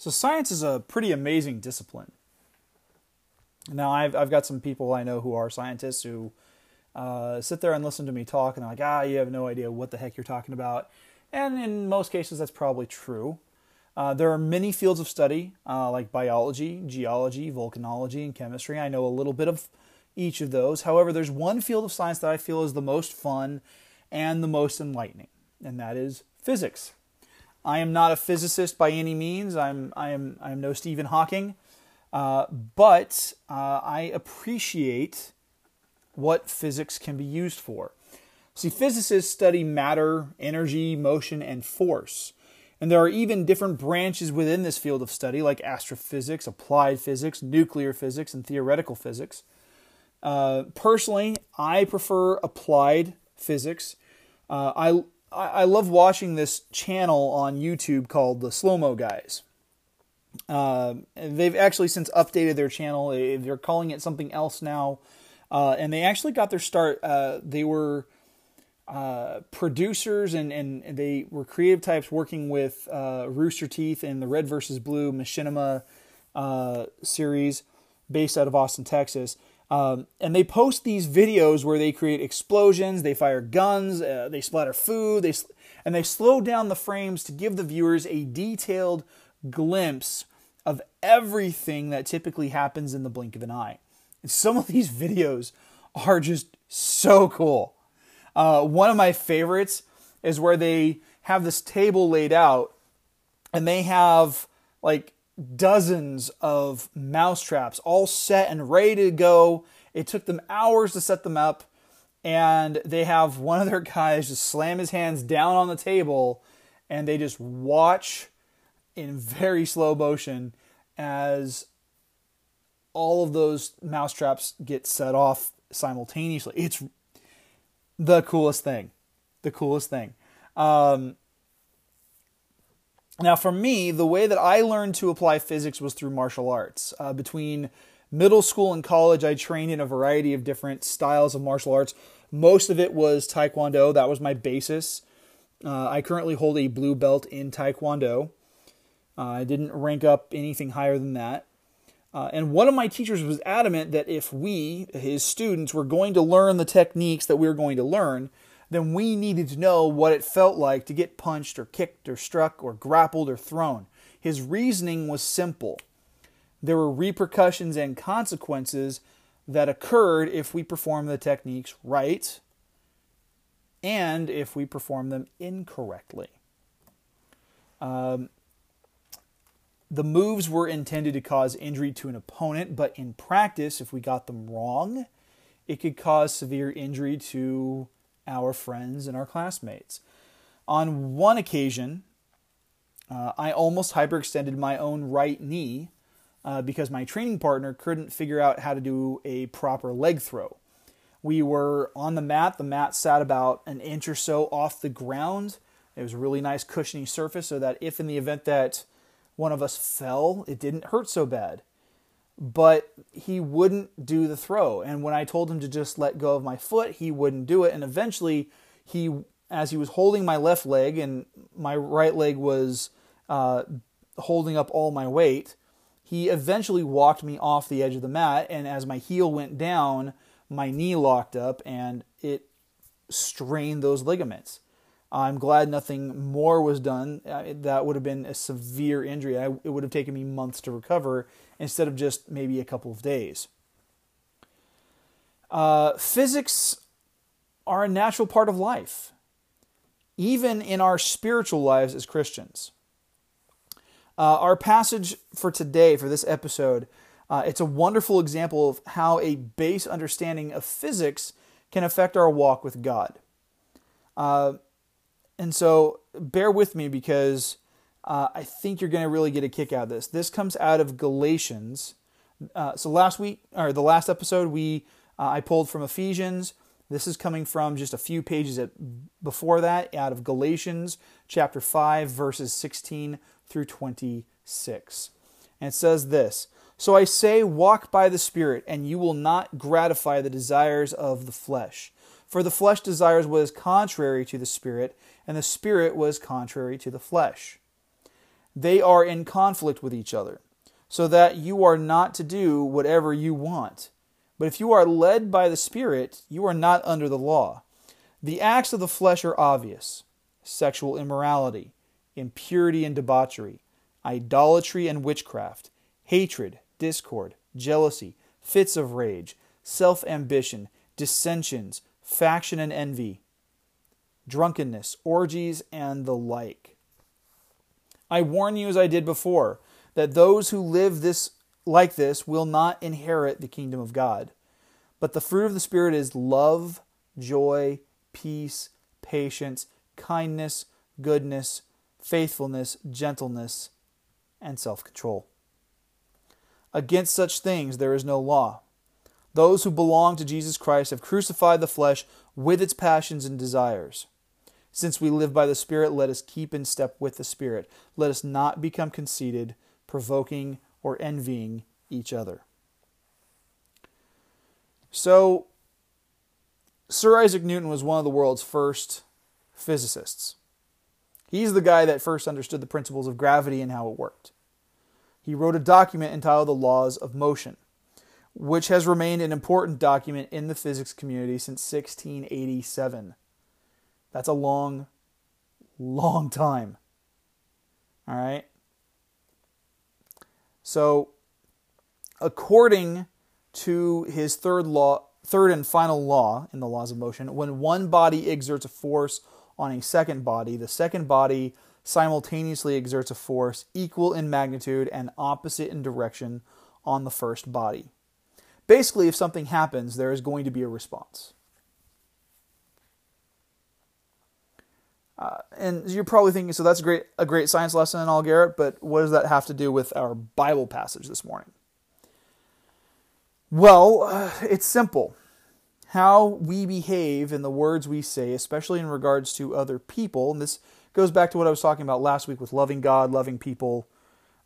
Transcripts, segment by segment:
So, science is a pretty amazing discipline. Now, I've, I've got some people I know who are scientists who uh, sit there and listen to me talk, and they're like, ah, you have no idea what the heck you're talking about. And in most cases, that's probably true. Uh, there are many fields of study, uh, like biology, geology, volcanology, and chemistry. I know a little bit of each of those. However, there's one field of science that I feel is the most fun and the most enlightening, and that is physics. I am not a physicist by any means. I'm I am I am no Stephen Hawking, uh, but uh, I appreciate what physics can be used for. See, physicists study matter, energy, motion, and force. And there are even different branches within this field of study, like astrophysics, applied physics, nuclear physics, and theoretical physics. Uh, personally, I prefer applied physics. Uh, I I love watching this channel on YouTube called the Slow Mo Guys. Uh, they've actually since updated their channel. They're calling it something else now, uh, and they actually got their start. Uh, they were uh, producers and, and they were creative types working with uh, Rooster Teeth and the Red versus Blue Machinima uh, series based out of Austin, Texas. Um, and they post these videos where they create explosions, they fire guns, uh, they splatter food, they and they slow down the frames to give the viewers a detailed glimpse of everything that typically happens in the blink of an eye. And some of these videos are just so cool. Uh, one of my favorites is where they have this table laid out and they have like dozens of mouse traps all set and ready to go. It took them hours to set them up, and they have one of their guys just slam his hands down on the table and they just watch in very slow motion as all of those mouse traps get set off simultaneously. It's the coolest thing. The coolest thing. Um, now, for me, the way that I learned to apply physics was through martial arts. Uh, between middle school and college, I trained in a variety of different styles of martial arts. Most of it was Taekwondo, that was my basis. Uh, I currently hold a blue belt in Taekwondo. Uh, I didn't rank up anything higher than that. Uh, and one of my teachers was adamant that if we, his students, were going to learn the techniques that we were going to learn, then we needed to know what it felt like to get punched or kicked or struck or grappled or thrown. His reasoning was simple. There were repercussions and consequences that occurred if we performed the techniques right and if we perform them incorrectly. Um, the moves were intended to cause injury to an opponent, but in practice, if we got them wrong, it could cause severe injury to our friends and our classmates. On one occasion, uh, I almost hyperextended my own right knee uh, because my training partner couldn't figure out how to do a proper leg throw. We were on the mat. The mat sat about an inch or so off the ground. It was a really nice cushiony surface so that if in the event that one of us fell, it didn't hurt so bad but he wouldn't do the throw. And when I told him to just let go of my foot, he wouldn't do it. And eventually, he, as he was holding my left leg and my right leg was uh, holding up all my weight, he eventually walked me off the edge of the mat. And as my heel went down, my knee locked up and it strained those ligaments. I'm glad nothing more was done. Uh, that would have been a severe injury. I, it would have taken me months to recover instead of just maybe a couple of days. Uh, physics are a natural part of life, even in our spiritual lives as Christians. Uh, our passage for today, for this episode, uh, it's a wonderful example of how a base understanding of physics can affect our walk with God. And so bear with me because uh, I think you're going to really get a kick out of this. This comes out of Galatians. Uh, so last week, or the last episode, we uh, I pulled from Ephesians. This is coming from just a few pages at, before that, out of Galatians chapter 5, verses 16 through 26. And it says this So I say, walk by the Spirit, and you will not gratify the desires of the flesh. For the flesh desires what is contrary to the Spirit and the Spirit was contrary to the flesh. they are in conflict with each other, so that you are not to do whatever you want. But if you are led by the Spirit, you are not under the law. The acts of the flesh are obvious sexual immorality, impurity and debauchery, idolatry and witchcraft, hatred, discord, jealousy, fits of rage, self ambition, dissensions, faction and envy, drunkenness, orgies, and the like. I warn you, as I did before, that those who live this like this will not inherit the kingdom of God. But the fruit of the Spirit is love, joy, peace, patience, kindness, goodness, faithfulness, gentleness, and self control. Against such things there is no law. Those who belong to Jesus Christ have crucified the flesh with its passions and desires. Since we live by the Spirit, let us keep in step with the Spirit. Let us not become conceited, provoking, or envying each other. So, Sir Isaac Newton was one of the world's first physicists. He's the guy that first understood the principles of gravity and how it worked. He wrote a document entitled The Laws of Motion, which has remained an important document in the physics community since 1687. That's a long, long time. All right. So, according to his third law, third and final law in the laws of motion, when one body exerts a force on a second body, the second body simultaneously exerts a force equal in magnitude and opposite in direction on the first body. Basically, if something happens, there is going to be a response. Uh, and you're probably thinking, so that's a great, a great science lesson and all, Garrett, but what does that have to do with our Bible passage this morning? Well, uh, it's simple. How we behave and the words we say, especially in regards to other people, and this goes back to what I was talking about last week with loving God, loving people,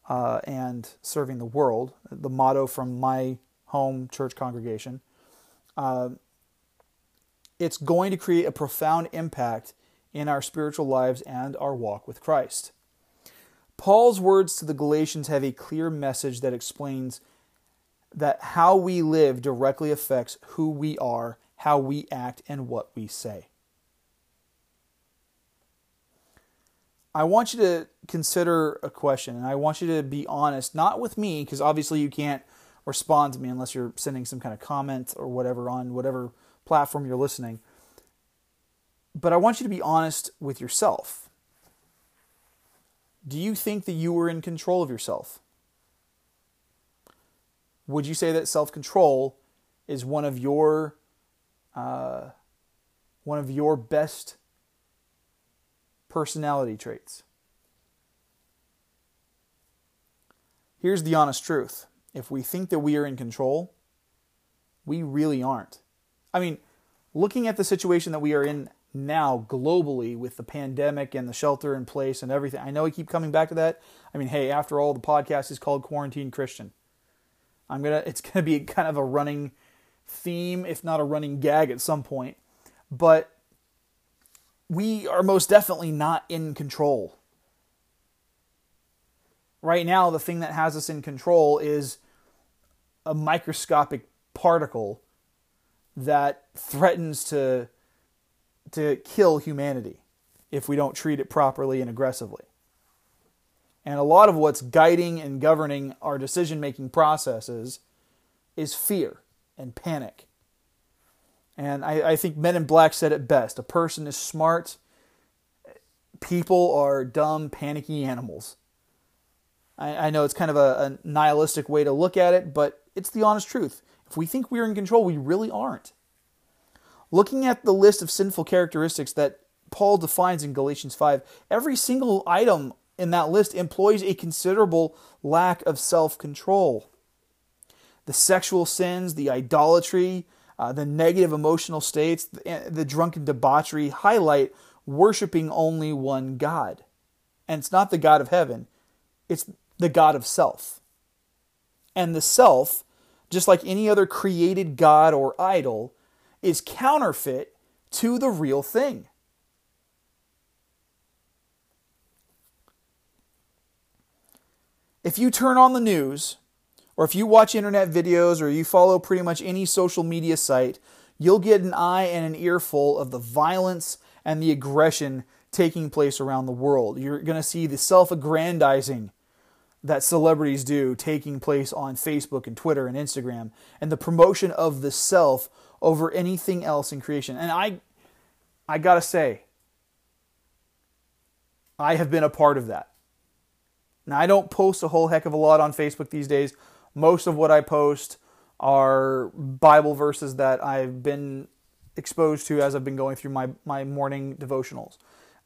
uh, and serving the world, the motto from my home church congregation. Uh, it's going to create a profound impact in our spiritual lives and our walk with Christ. Paul's words to the Galatians have a clear message that explains that how we live directly affects who we are, how we act, and what we say. I want you to consider a question, and I want you to be honest, not with me, because obviously you can't respond to me unless you're sending some kind of comment or whatever on whatever platform you're listening. But I want you to be honest with yourself. Do you think that you were in control of yourself? Would you say that self control is one of your uh, one of your best personality traits? Here's the honest truth. If we think that we are in control, we really aren't. I mean, looking at the situation that we are in now globally with the pandemic and the shelter in place and everything. I know I keep coming back to that. I mean, hey, after all, the podcast is called Quarantine Christian. I'm gonna. It's gonna be kind of a running theme, if not a running gag, at some point. But we are most definitely not in control. Right now, the thing that has us in control is a microscopic particle that threatens to to kill humanity if we don't treat it properly and aggressively. And a lot of what's guiding and governing our decision making processes is fear and panic. And I, I, think Men in Black said it best a person is smart, people are dumb, panicky animals. I, I know it's kind of a, a nihilistic way to look at it, but it's the honest truth. If we think we're in control, we really aren't. Looking at the list of sinful characteristics that Paul defines in Galatians 5, every single item in that list employs a considerable lack of self control. The sexual sins, the idolatry, uh, the negative emotional states, the, the drunken debauchery highlight worshiping only one God. And it's not the God of heaven, it's the God of self. And the self, just like any other created God or idol, is counterfeit to the real thing. if you turn on the news, or if you watch internet videos, or you follow pretty much any social media site, you'll get an eye and an earful of the violence and the aggression taking place around the world. You're going to see the self aggrandizing that celebrities do taking place on Facebook and Twitter and Instagram, and the promotion of the self over anything else in creation. And I, I gotta say, I have been a part of that. Now, I don't post a whole heck of a lot on Facebook these days. Most of what I post are Bible verses that I've been exposed to as I've been going through my, my morning devotionals.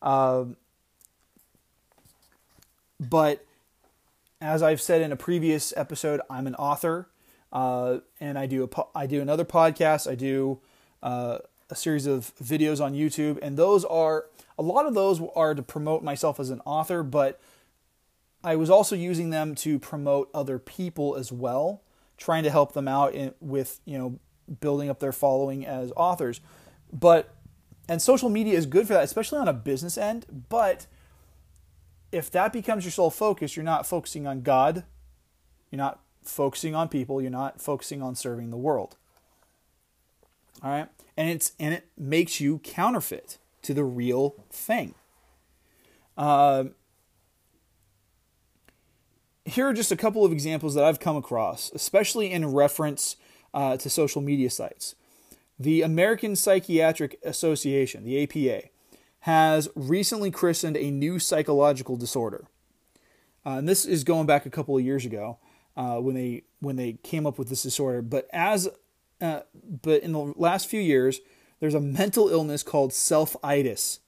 Uh, but as I've said in a previous episode, I'm an author, uh, and I do a po- I do another podcast. I do uh, a series of videos on YouTube, and those are a lot of those are to promote myself as an author, but I was also using them to promote other people as well, trying to help them out in, with you know building up their following as authors. But and social media is good for that, especially on a business end. But if that becomes your sole focus, you're not focusing on God, you're not focusing on people, you're not focusing on serving the world. All right? And it's and it makes you counterfeit to the real thing. Uh, here are just a couple of examples that I've come across, especially in reference uh, to social media sites. The American Psychiatric Association, the APA, has recently christened a new psychological disorder. Uh, and this is going back a couple of years ago uh, when they when they came up with this disorder. But as uh, but in the last few years, there's a mental illness called self-itis.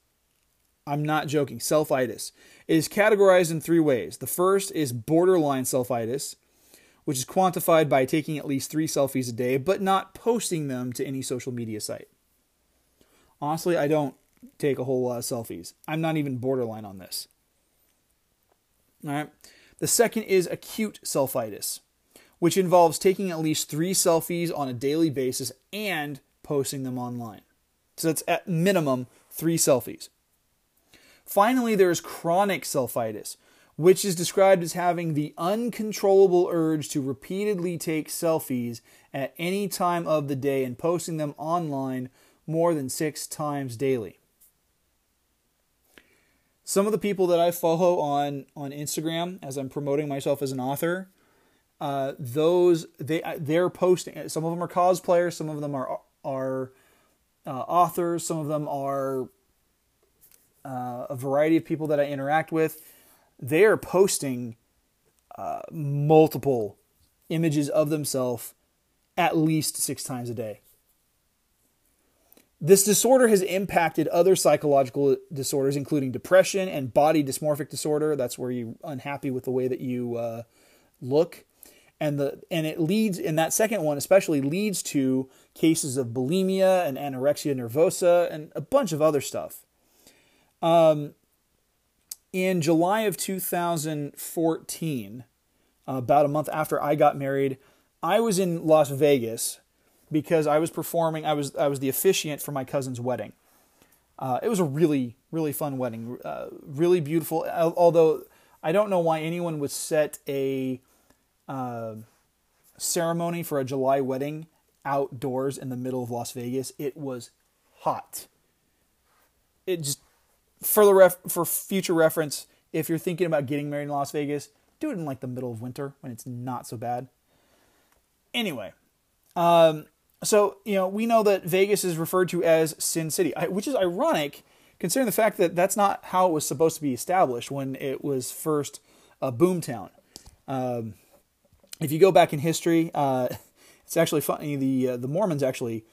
I'm not joking. Self-itis. It is categorized in three ways. The first is borderline self-itis, which is quantified by taking at least three selfies a day, but not posting them to any social media site. Honestly, I don't take a whole lot of selfies. I'm not even borderline on this. All right. The second is acute selfitis, which involves taking at least three selfies on a daily basis and posting them online. So that's at minimum three selfies. Finally, there is chronic selfitis, which is described as having the uncontrollable urge to repeatedly take selfies at any time of the day and posting them online more than six times daily some of the people that I follow on on Instagram as I'm promoting myself as an author, uh, those they they're posting. Some of them are cosplayers, some of them are are uh, authors, some of them are uh, a variety of people that I interact with. They are posting uh, multiple images of themselves at least six times a day. This disorder has impacted other psychological disorders, including depression and body dysmorphic disorder. That's where you're unhappy with the way that you uh, look, and the and it leads in that second one especially leads to cases of bulimia and anorexia nervosa and a bunch of other stuff. Um, in July of 2014, uh, about a month after I got married, I was in Las Vegas because I was performing. I was I was the officiant for my cousin's wedding. Uh, it was a really really fun wedding, uh, really beautiful. Although I don't know why anyone would set a uh, ceremony for a July wedding outdoors in the middle of Las Vegas. It was hot. It just for the ref, for future reference, if you're thinking about getting married in Las Vegas, do it in like the middle of winter when it's not so bad. Anyway, um, so, you know, we know that Vegas is referred to as Sin City, which is ironic considering the fact that that's not how it was supposed to be established when it was first a boomtown. Um, if you go back in history, uh, it's actually funny. The uh, the Mormons actually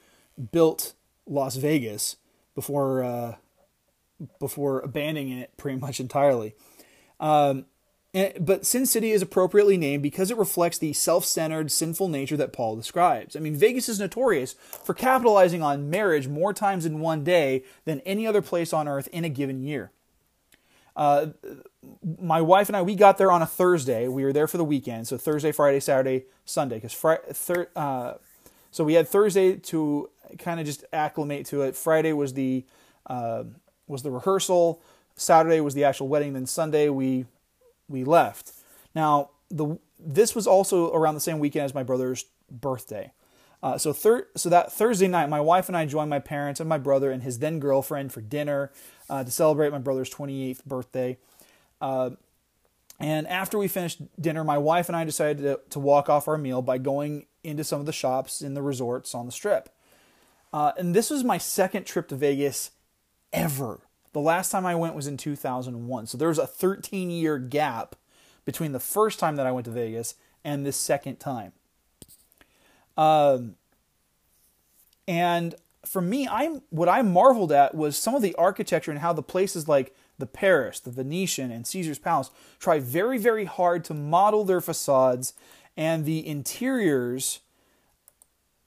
built Las Vegas before uh, before abandoning it pretty much entirely. Um, but Sin City is appropriately named because it reflects the self centered, sinful nature that Paul describes. I mean, Vegas is notorious for capitalizing on marriage more times in one day than any other place on earth in a given year. Uh, my wife and I, we got there on a Thursday. We were there for the weekend, so Thursday, Friday, Saturday, Sunday. Because thir- uh, so we had Thursday to kind of just acclimate to it. Friday was the uh, was the rehearsal. Saturday was the actual wedding. Then Sunday we we left. Now, the this was also around the same weekend as my brother's birthday. Uh, so thir- so that Thursday night, my wife and I joined my parents and my brother and his then girlfriend for dinner uh, to celebrate my brother's 28th birthday. Uh, and after we finished dinner, my wife and I decided to, to, walk off our meal by going into some of the shops in the resorts on the strip. Uh, and this was my second trip to Vegas ever. The last time I went was in 2001. So there was a 13 year gap between the first time that I went to Vegas and this second time. Um, and for me, I'm what I marveled at was some of the architecture and how the places like the Paris, the Venetian, and Caesar's Palace try very, very hard to model their facades and the interiors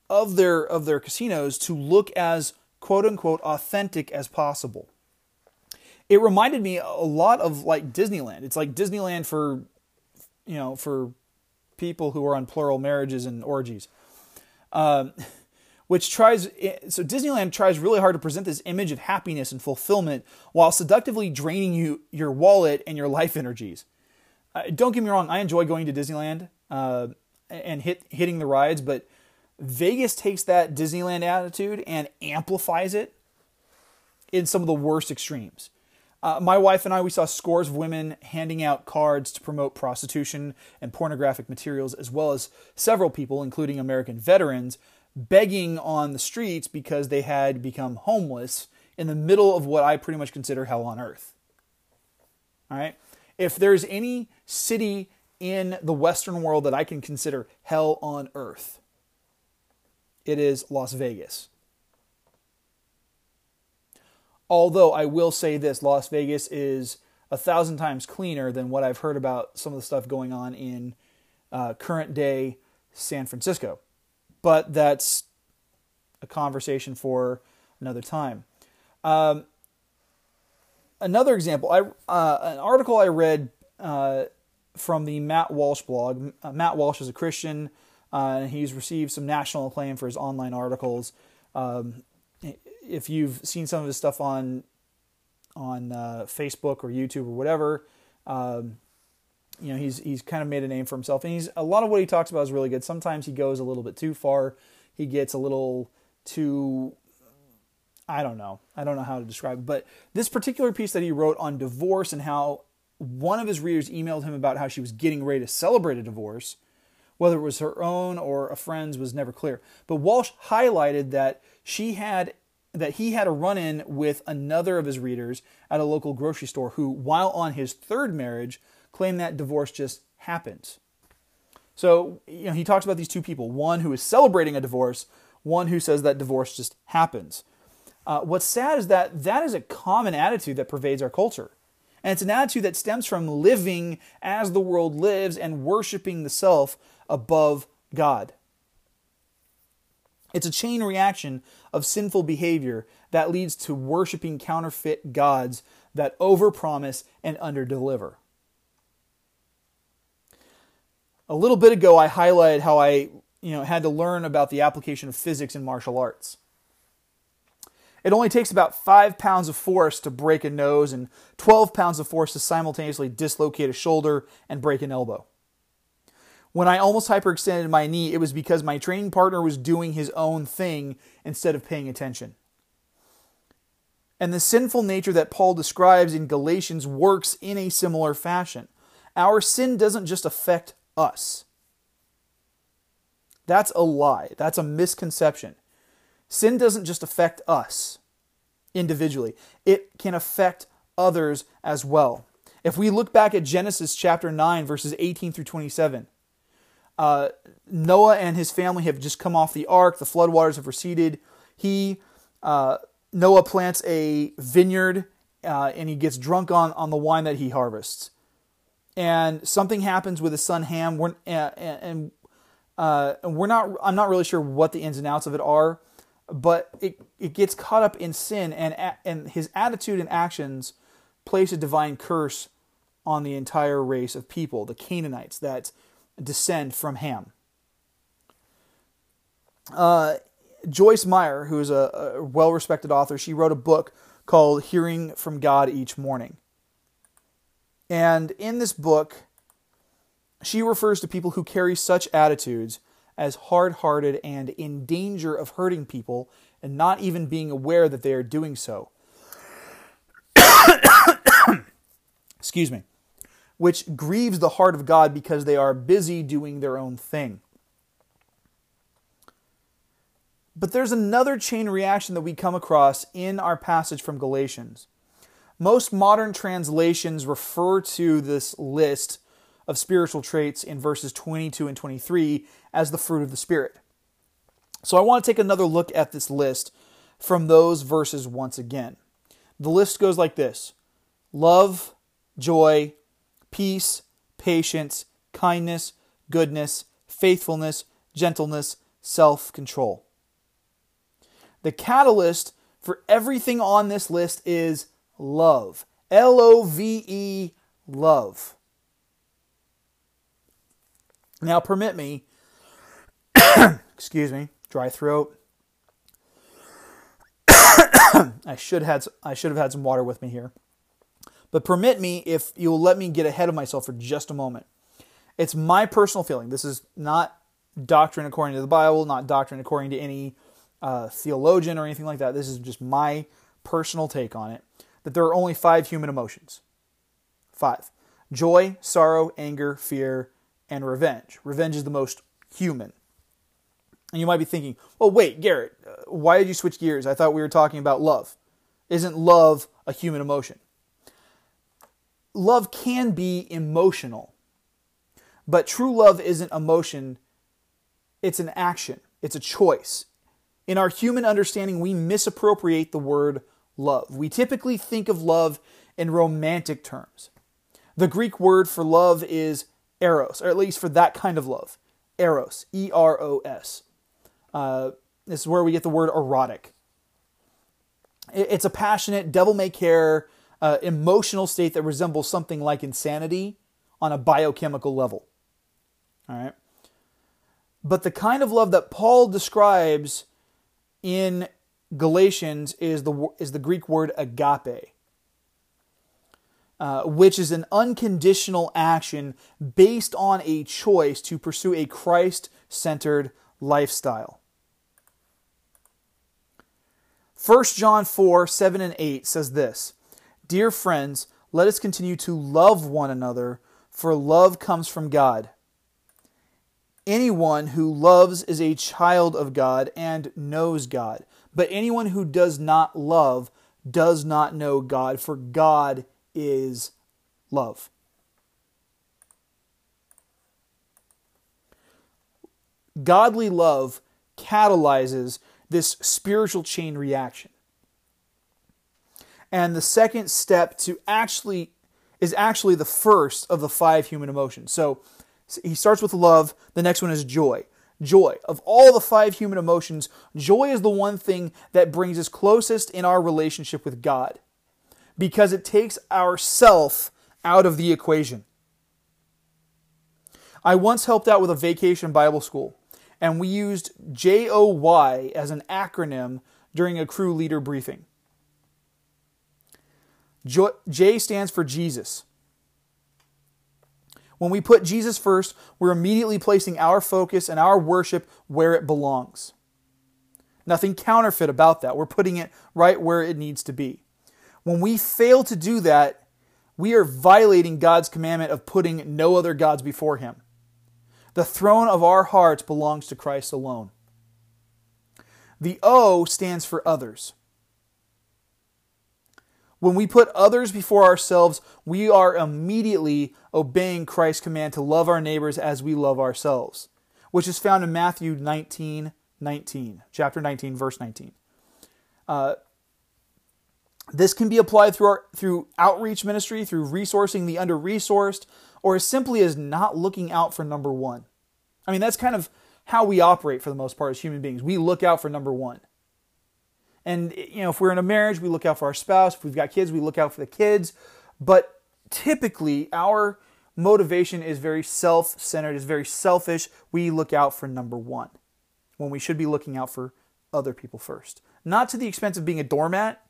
of their of their casinos to look as quote unquote authentic as possible. It reminded me a lot of like Disneyland. It's like Disneyland for you know, for people who are on plural marriages and orgies. Um, which tries so Disneyland tries really hard to present this image of happiness and fulfillment while seductively draining you your wallet and your life energies. Uh, don't get me wrong, I enjoy going to Disneyland uh, and hit hitting the rides, but Vegas takes that Disneyland attitude and amplifies it in some of the worst extremes. Uh, my wife and I, we saw scores of women handing out cards to promote prostitution and pornographic materials, as well as several people, including American veterans, begging on the streets because they had become homeless in the middle of what I pretty much consider hell on earth. All right? If there's any city in the Western world that I can consider hell on earth, it is Las Vegas. Although I will say this Las Vegas is a thousand times cleaner than what I've heard about some of the stuff going on in uh, current day San Francisco. But that's a conversation for another time. Um, another example, I uh, an article I read uh, from the Matt Walsh blog. Uh, Matt Walsh is a Christian. Uh, he's received some national acclaim for his online articles. Um, if you've seen some of his stuff on on uh, Facebook or YouTube or whatever, um, you know he's he's kind of made a name for himself, and he's a lot of what he talks about is really good. Sometimes he goes a little bit too far. He gets a little too I don't know. I don't know how to describe it. But this particular piece that he wrote on divorce and how one of his readers emailed him about how she was getting ready to celebrate a divorce, whether it was her own or a friend's was never clear. But Walsh highlighted that she had that he had a run in with another of his readers at a local grocery store who, while on his third marriage, claimed that divorce just happens. So, you know, he talks about these two people one who is celebrating a divorce, one who says that divorce just happens. Uh, what's sad is that that is a common attitude that pervades our culture. And it's an attitude that stems from living as the world lives and worshiping the self above God. It's a chain reaction of sinful behavior that leads to worshiping counterfeit gods that overpromise and underdeliver. A little bit ago I highlighted how I, you know, had to learn about the application of physics in martial arts. It only takes about 5 pounds of force to break a nose and 12 pounds of force to simultaneously dislocate a shoulder and break an elbow. When I almost hyperextended my knee, it was because my training partner was doing his own thing instead of paying attention. And the sinful nature that Paul describes in Galatians works in a similar fashion. Our sin doesn't just affect us. That's a lie. That's a misconception. Sin doesn't just affect us individually, it can affect others as well. If we look back at Genesis chapter 9, verses 18 through 27, uh, Noah and his family have just come off the ark. The floodwaters have receded. He, uh, Noah plants a vineyard uh, and he gets drunk on, on the wine that he harvests. And something happens with his son Ham. We're, and, uh, and we're not, I'm not really sure what the ins and outs of it are, but it, it gets caught up in sin and, and his attitude and actions place a divine curse on the entire race of people, the Canaanites, that descend from Ham. Uh, Joyce Meyer, who is a, a well respected author, she wrote a book called Hearing from God Each Morning. And in this book, she refers to people who carry such attitudes as hard hearted and in danger of hurting people and not even being aware that they are doing so. Excuse me. Which grieves the heart of God because they are busy doing their own thing. But there's another chain reaction that we come across in our passage from Galatians. Most modern translations refer to this list of spiritual traits in verses 22 and 23 as the fruit of the Spirit. So I want to take another look at this list from those verses once again. The list goes like this love, joy, peace, patience, kindness, goodness, faithfulness, gentleness, self control. The catalyst for everything on this list is love. L O V E, love. Now, permit me, excuse me, dry throat. I should had I should have had some water with me here. But permit me if you'll let me get ahead of myself for just a moment. It's my personal feeling. This is not doctrine according to the Bible, not doctrine according to any uh, theologian or anything like that. This is just my personal take on it. That there are only five human emotions. Five joy, sorrow, anger, fear, and revenge. Revenge is the most human. And you might be thinking, well, wait, Garrett, uh, why did you switch gears? I thought we were talking about love. Isn't love a human emotion? Love can be emotional, but true love isn't emotion, it's an action, it's a choice. In our human understanding, we misappropriate the word love. We typically think of love in romantic terms. The Greek word for love is eros, or at least for that kind of love. Eros, E R O S. Uh, this is where we get the word erotic. It's a passionate, devil may care, uh, emotional state that resembles something like insanity on a biochemical level. All right. But the kind of love that Paul describes in Galatians is the is the Greek word agape, uh, which is an unconditional action based on a choice to pursue a Christ-centered lifestyle. 1 John 4, 7 and 8 says this Dear friends, let us continue to love one another, for love comes from God. Anyone who loves is a child of God and knows God. But anyone who does not love does not know God, for God is love. Godly love catalyzes this spiritual chain reaction. And the second step to actually is actually the first of the five human emotions. So he starts with love, the next one is joy. Joy. Of all the five human emotions, joy is the one thing that brings us closest in our relationship with God because it takes ourself out of the equation. I once helped out with a vacation Bible school, and we used JOY as an acronym during a crew leader briefing. J stands for Jesus. When we put Jesus first, we're immediately placing our focus and our worship where it belongs. Nothing counterfeit about that. We're putting it right where it needs to be. When we fail to do that, we are violating God's commandment of putting no other gods before Him. The throne of our hearts belongs to Christ alone. The O stands for others. When we put others before ourselves, we are immediately obeying Christ's command to love our neighbors as we love ourselves, which is found in Matthew 19, 19, chapter 19, verse 19. Uh, this can be applied through our, through outreach ministry, through resourcing the under resourced, or as simply as not looking out for number one. I mean, that's kind of how we operate for the most part as human beings. We look out for number one. And you know, if we're in a marriage, we look out for our spouse. If we've got kids, we look out for the kids. But typically, our motivation is very self-centered, is very selfish. We look out for number one when we should be looking out for other people first. Not to the expense of being a doormat.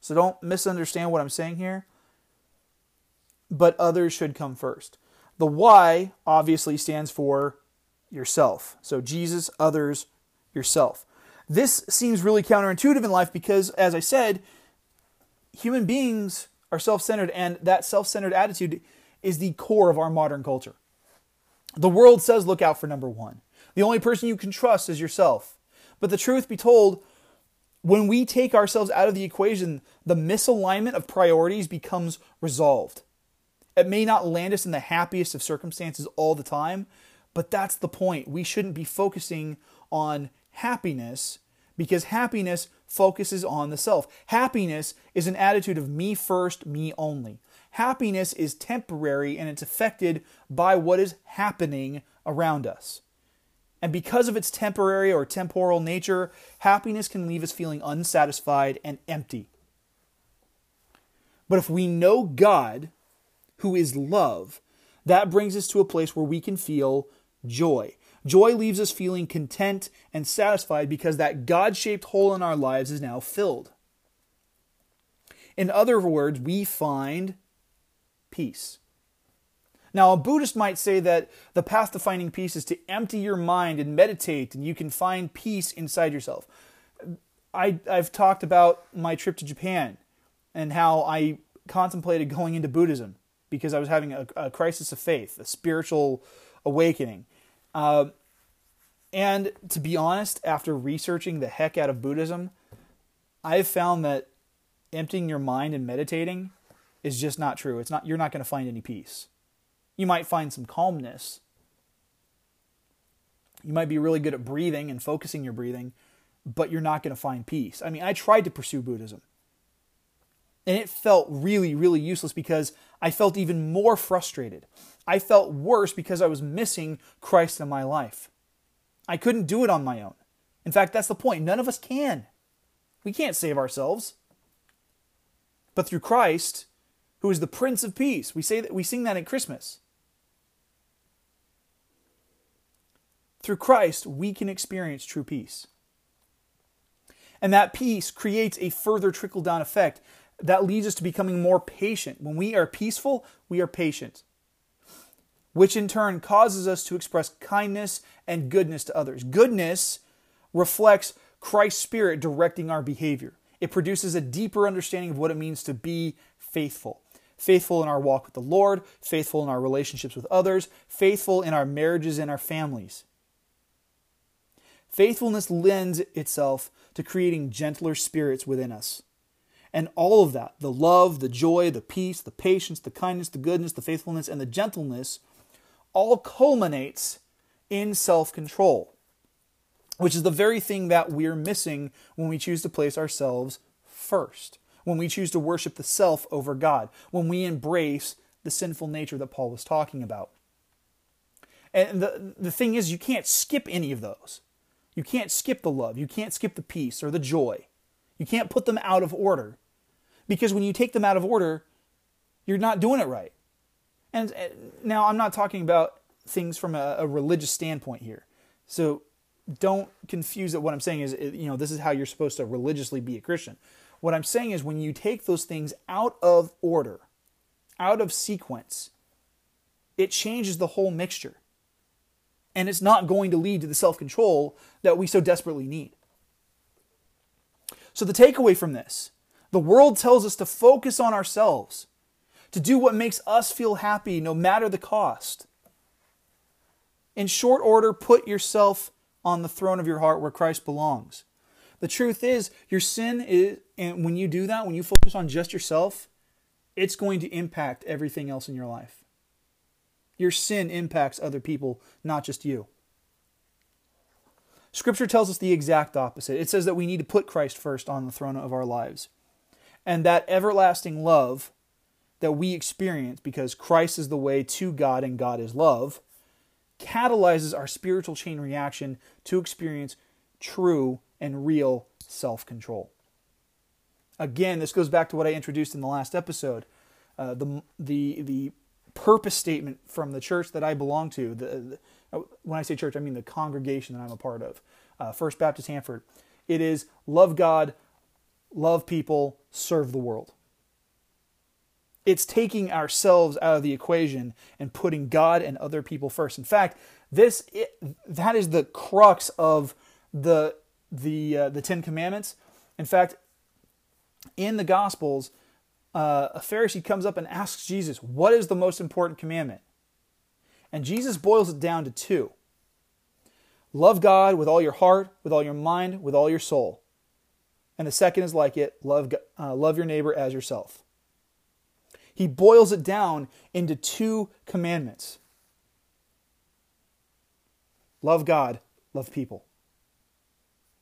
So don't misunderstand what I'm saying here. But others should come first. The Y obviously stands for yourself. So Jesus, others, yourself. This seems really counterintuitive in life because, as I said, human beings are self centered, and that self centered attitude is the core of our modern culture. The world says look out for number one. The only person you can trust is yourself. But the truth be told, when we take ourselves out of the equation, the misalignment of priorities becomes resolved. It may not land us in the happiest of circumstances all the time, but that's the point. We shouldn't be focusing on happiness because happiness focuses on the self. Happiness is an attitude of me first, me only. Happiness is temporary and it's affected by what is happening around us. And because of its temporary or temporal nature, happiness can leave us feeling unsatisfied and empty. But if we know God, who is love, that brings us to a place where we can feel joy. Joy leaves us feeling content and satisfied because that God shaped hole in our lives is now filled. In other words, we find peace. Now, a Buddhist might say that the path to finding peace is to empty your mind and meditate, and you can find peace inside yourself. I, I've talked about my trip to Japan and how I contemplated going into Buddhism because I was having a, a crisis of faith, a spiritual awakening. Uh, and to be honest, after researching the heck out of Buddhism, I've found that emptying your mind and meditating is just not true. It's not you're not going to find any peace. You might find some calmness. You might be really good at breathing and focusing your breathing, but you're not going to find peace. I mean, I tried to pursue Buddhism. And it felt really, really useless because I felt even more frustrated. I felt worse because I was missing Christ in my life. I couldn't do it on my own. In fact, that's the point. None of us can. We can't save ourselves. But through Christ, who is the Prince of Peace, we say that we sing that at Christmas. Through Christ, we can experience true peace. And that peace creates a further trickle down effect that leads us to becoming more patient. When we are peaceful, we are patient, which in turn causes us to express kindness and goodness to others. Goodness reflects Christ's Spirit directing our behavior. It produces a deeper understanding of what it means to be faithful. Faithful in our walk with the Lord, faithful in our relationships with others, faithful in our marriages and our families. Faithfulness lends itself to creating gentler spirits within us. And all of that, the love, the joy, the peace, the patience, the kindness, the goodness, the faithfulness, and the gentleness, all culminates in self control, which is the very thing that we're missing when we choose to place ourselves first, when we choose to worship the self over God, when we embrace the sinful nature that Paul was talking about. And the, the thing is, you can't skip any of those. You can't skip the love. You can't skip the peace or the joy. You can't put them out of order because when you take them out of order, you're not doing it right. And uh, now I'm not talking about things from a, a religious standpoint here. So don't confuse that what I'm saying is, you know, this is how you're supposed to religiously be a Christian. What I'm saying is when you take those things out of order, out of sequence, it changes the whole mixture and it's not going to lead to the self control that we so desperately need. So, the takeaway from this the world tells us to focus on ourselves, to do what makes us feel happy no matter the cost. In short order, put yourself on the throne of your heart where Christ belongs. The truth is, your sin is, and when you do that, when you focus on just yourself, it's going to impact everything else in your life. Your sin impacts other people, not just you. Scripture tells us the exact opposite. It says that we need to put Christ first on the throne of our lives. And that everlasting love that we experience because Christ is the way to God and God is love catalyzes our spiritual chain reaction to experience true and real self control. Again, this goes back to what I introduced in the last episode. Uh, the, the, the purpose statement from the church that I belong to. The, the, when I say church, I mean the congregation that I'm a part of, uh, First Baptist Hanford. It is love God, love people, serve the world. It's taking ourselves out of the equation and putting God and other people first. In fact, this it, that is the crux of the the uh, the Ten Commandments. In fact, in the Gospels, uh, a Pharisee comes up and asks Jesus, "What is the most important commandment?" And Jesus boils it down to two: love God with all your heart, with all your mind, with all your soul. And the second is like it: love uh, love your neighbor as yourself. He boils it down into two commandments love God, love people,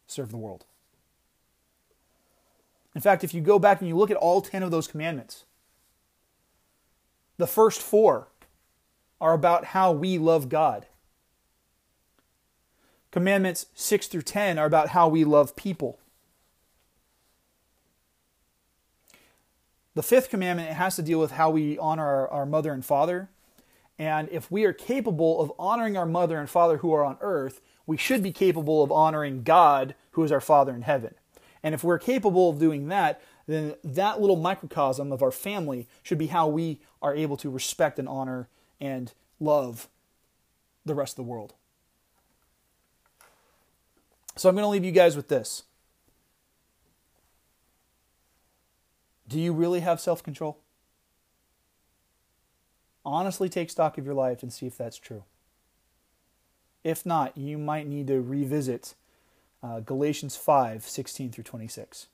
serve the world. In fact, if you go back and you look at all 10 of those commandments, the first four are about how we love God. Commandments 6 through 10 are about how we love people. The fifth commandment has to deal with how we honor our, our mother and father. And if we are capable of honoring our mother and father who are on earth, we should be capable of honoring God who is our Father in heaven. And if we're capable of doing that, then that little microcosm of our family should be how we are able to respect and honor and love the rest of the world. So I'm going to leave you guys with this. Do you really have self control? Honestly, take stock of your life and see if that's true. If not, you might need to revisit uh, Galatians 5 16 through 26.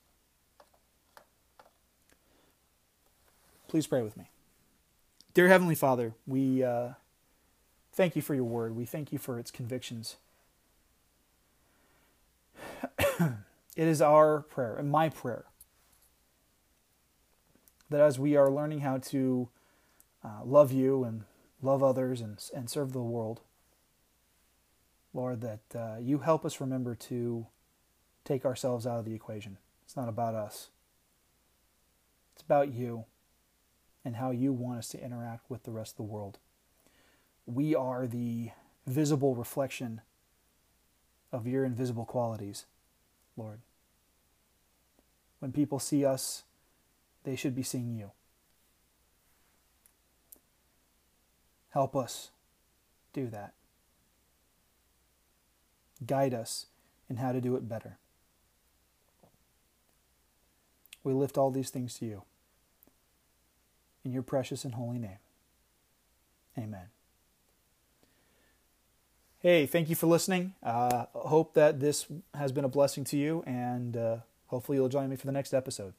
Please pray with me. Dear Heavenly Father, we uh, thank you for your word. We thank you for its convictions. it is our prayer and my prayer that as we are learning how to uh, love you and love others and, and serve the world, Lord, that uh, you help us remember to take ourselves out of the equation. It's not about us, it's about you and how you want us to interact with the rest of the world. We are the visible reflection of your invisible qualities, Lord. When people see us they should be seeing you. Help us do that. Guide us in how to do it better. We lift all these things to you. In your precious and holy name. Amen. Hey, thank you for listening. Uh, hope that this has been a blessing to you, and uh, hopefully you'll join me for the next episode.